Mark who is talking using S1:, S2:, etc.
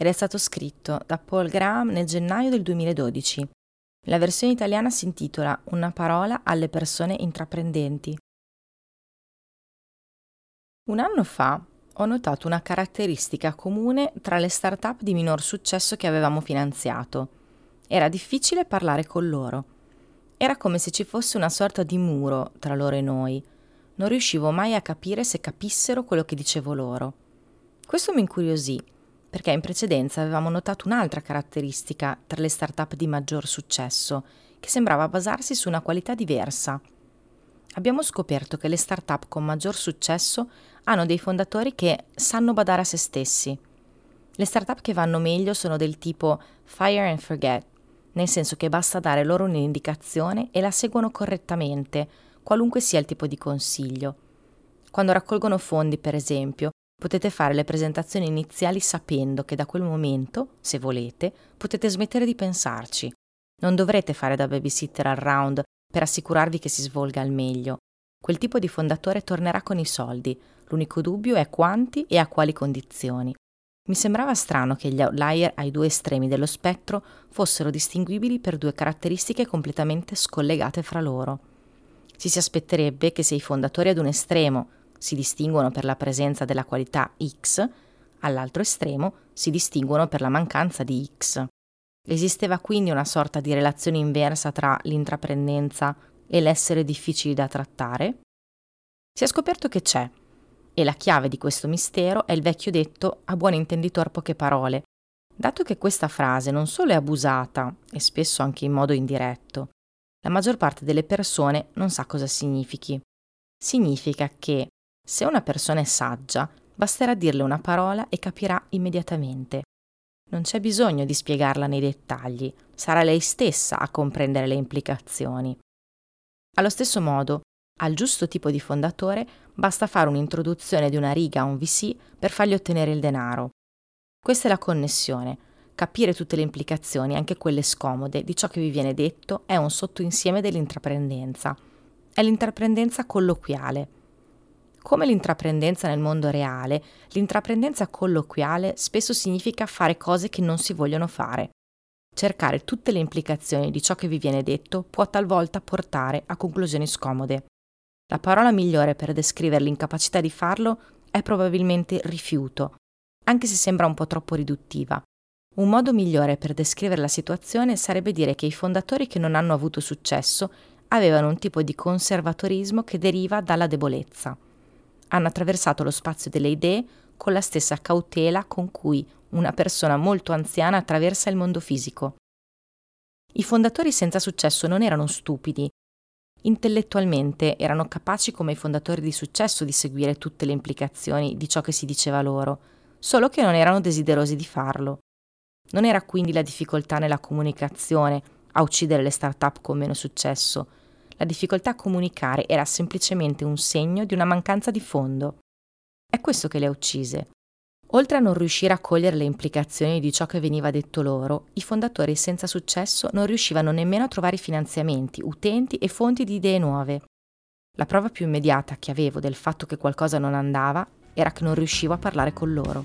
S1: ed è stato scritto da Paul Graham nel gennaio del 2012. La versione italiana si intitola Una parola alle persone intraprendenti. Un anno fa ho notato una caratteristica comune tra le start-up di minor successo che avevamo finanziato. Era difficile parlare con loro. Era come se ci fosse una sorta di muro tra loro e noi. Non riuscivo mai a capire se capissero quello che dicevo loro. Questo mi incuriosì perché in precedenza avevamo notato un'altra caratteristica tra le start-up di maggior successo, che sembrava basarsi su una qualità diversa. Abbiamo scoperto che le start-up con maggior successo hanno dei fondatori che sanno badare a se stessi. Le start-up che vanno meglio sono del tipo fire and forget, nel senso che basta dare loro un'indicazione e la seguono correttamente, qualunque sia il tipo di consiglio. Quando raccolgono fondi, per esempio, Potete fare le presentazioni iniziali sapendo che da quel momento, se volete, potete smettere di pensarci. Non dovrete fare da babysitter al round per assicurarvi che si svolga al meglio. Quel tipo di fondatore tornerà con i soldi. L'unico dubbio è quanti e a quali condizioni. Mi sembrava strano che gli outlier ai due estremi dello spettro fossero distinguibili per due caratteristiche completamente scollegate fra loro. Ci si aspetterebbe che se i fondatori ad un estremo si distinguono per la presenza della qualità X, all'altro estremo si distinguono per la mancanza di X. Esisteva quindi una sorta di relazione inversa tra l'intraprendenza e l'essere difficili da trattare? Si è scoperto che c'è, e la chiave di questo mistero è il vecchio detto a buon intenditor poche parole, dato che questa frase non solo è abusata, e spesso anche in modo indiretto, la maggior parte delle persone non sa cosa significhi. Significa che se una persona è saggia, basterà dirle una parola e capirà immediatamente. Non c'è bisogno di spiegarla nei dettagli, sarà lei stessa a comprendere le implicazioni. Allo stesso modo, al giusto tipo di fondatore basta fare un'introduzione di una riga a un VC per fargli ottenere il denaro. Questa è la connessione. Capire tutte le implicazioni, anche quelle scomode, di ciò che vi viene detto è un sottoinsieme dell'intraprendenza. È l'intraprendenza colloquiale. Come l'intraprendenza nel mondo reale, l'intraprendenza colloquiale spesso significa fare cose che non si vogliono fare. Cercare tutte le implicazioni di ciò che vi viene detto può talvolta portare a conclusioni scomode. La parola migliore per descrivere l'incapacità di farlo è probabilmente rifiuto, anche se sembra un po' troppo riduttiva. Un modo migliore per descrivere la situazione sarebbe dire che i fondatori che non hanno avuto successo avevano un tipo di conservatorismo che deriva dalla debolezza hanno attraversato lo spazio delle idee con la stessa cautela con cui una persona molto anziana attraversa il mondo fisico. I fondatori senza successo non erano stupidi. Intellettualmente erano capaci come i fondatori di successo di seguire tutte le implicazioni di ciò che si diceva loro, solo che non erano desiderosi di farlo. Non era quindi la difficoltà nella comunicazione a uccidere le start-up con meno successo, la difficoltà a comunicare era semplicemente un segno di una mancanza di fondo. È questo che le ha uccise. Oltre a non riuscire a cogliere le implicazioni di ciò che veniva detto loro, i fondatori senza successo non riuscivano nemmeno a trovare finanziamenti, utenti e fonti di idee nuove. La prova più immediata che avevo del fatto che qualcosa non andava era che non riuscivo a parlare con loro.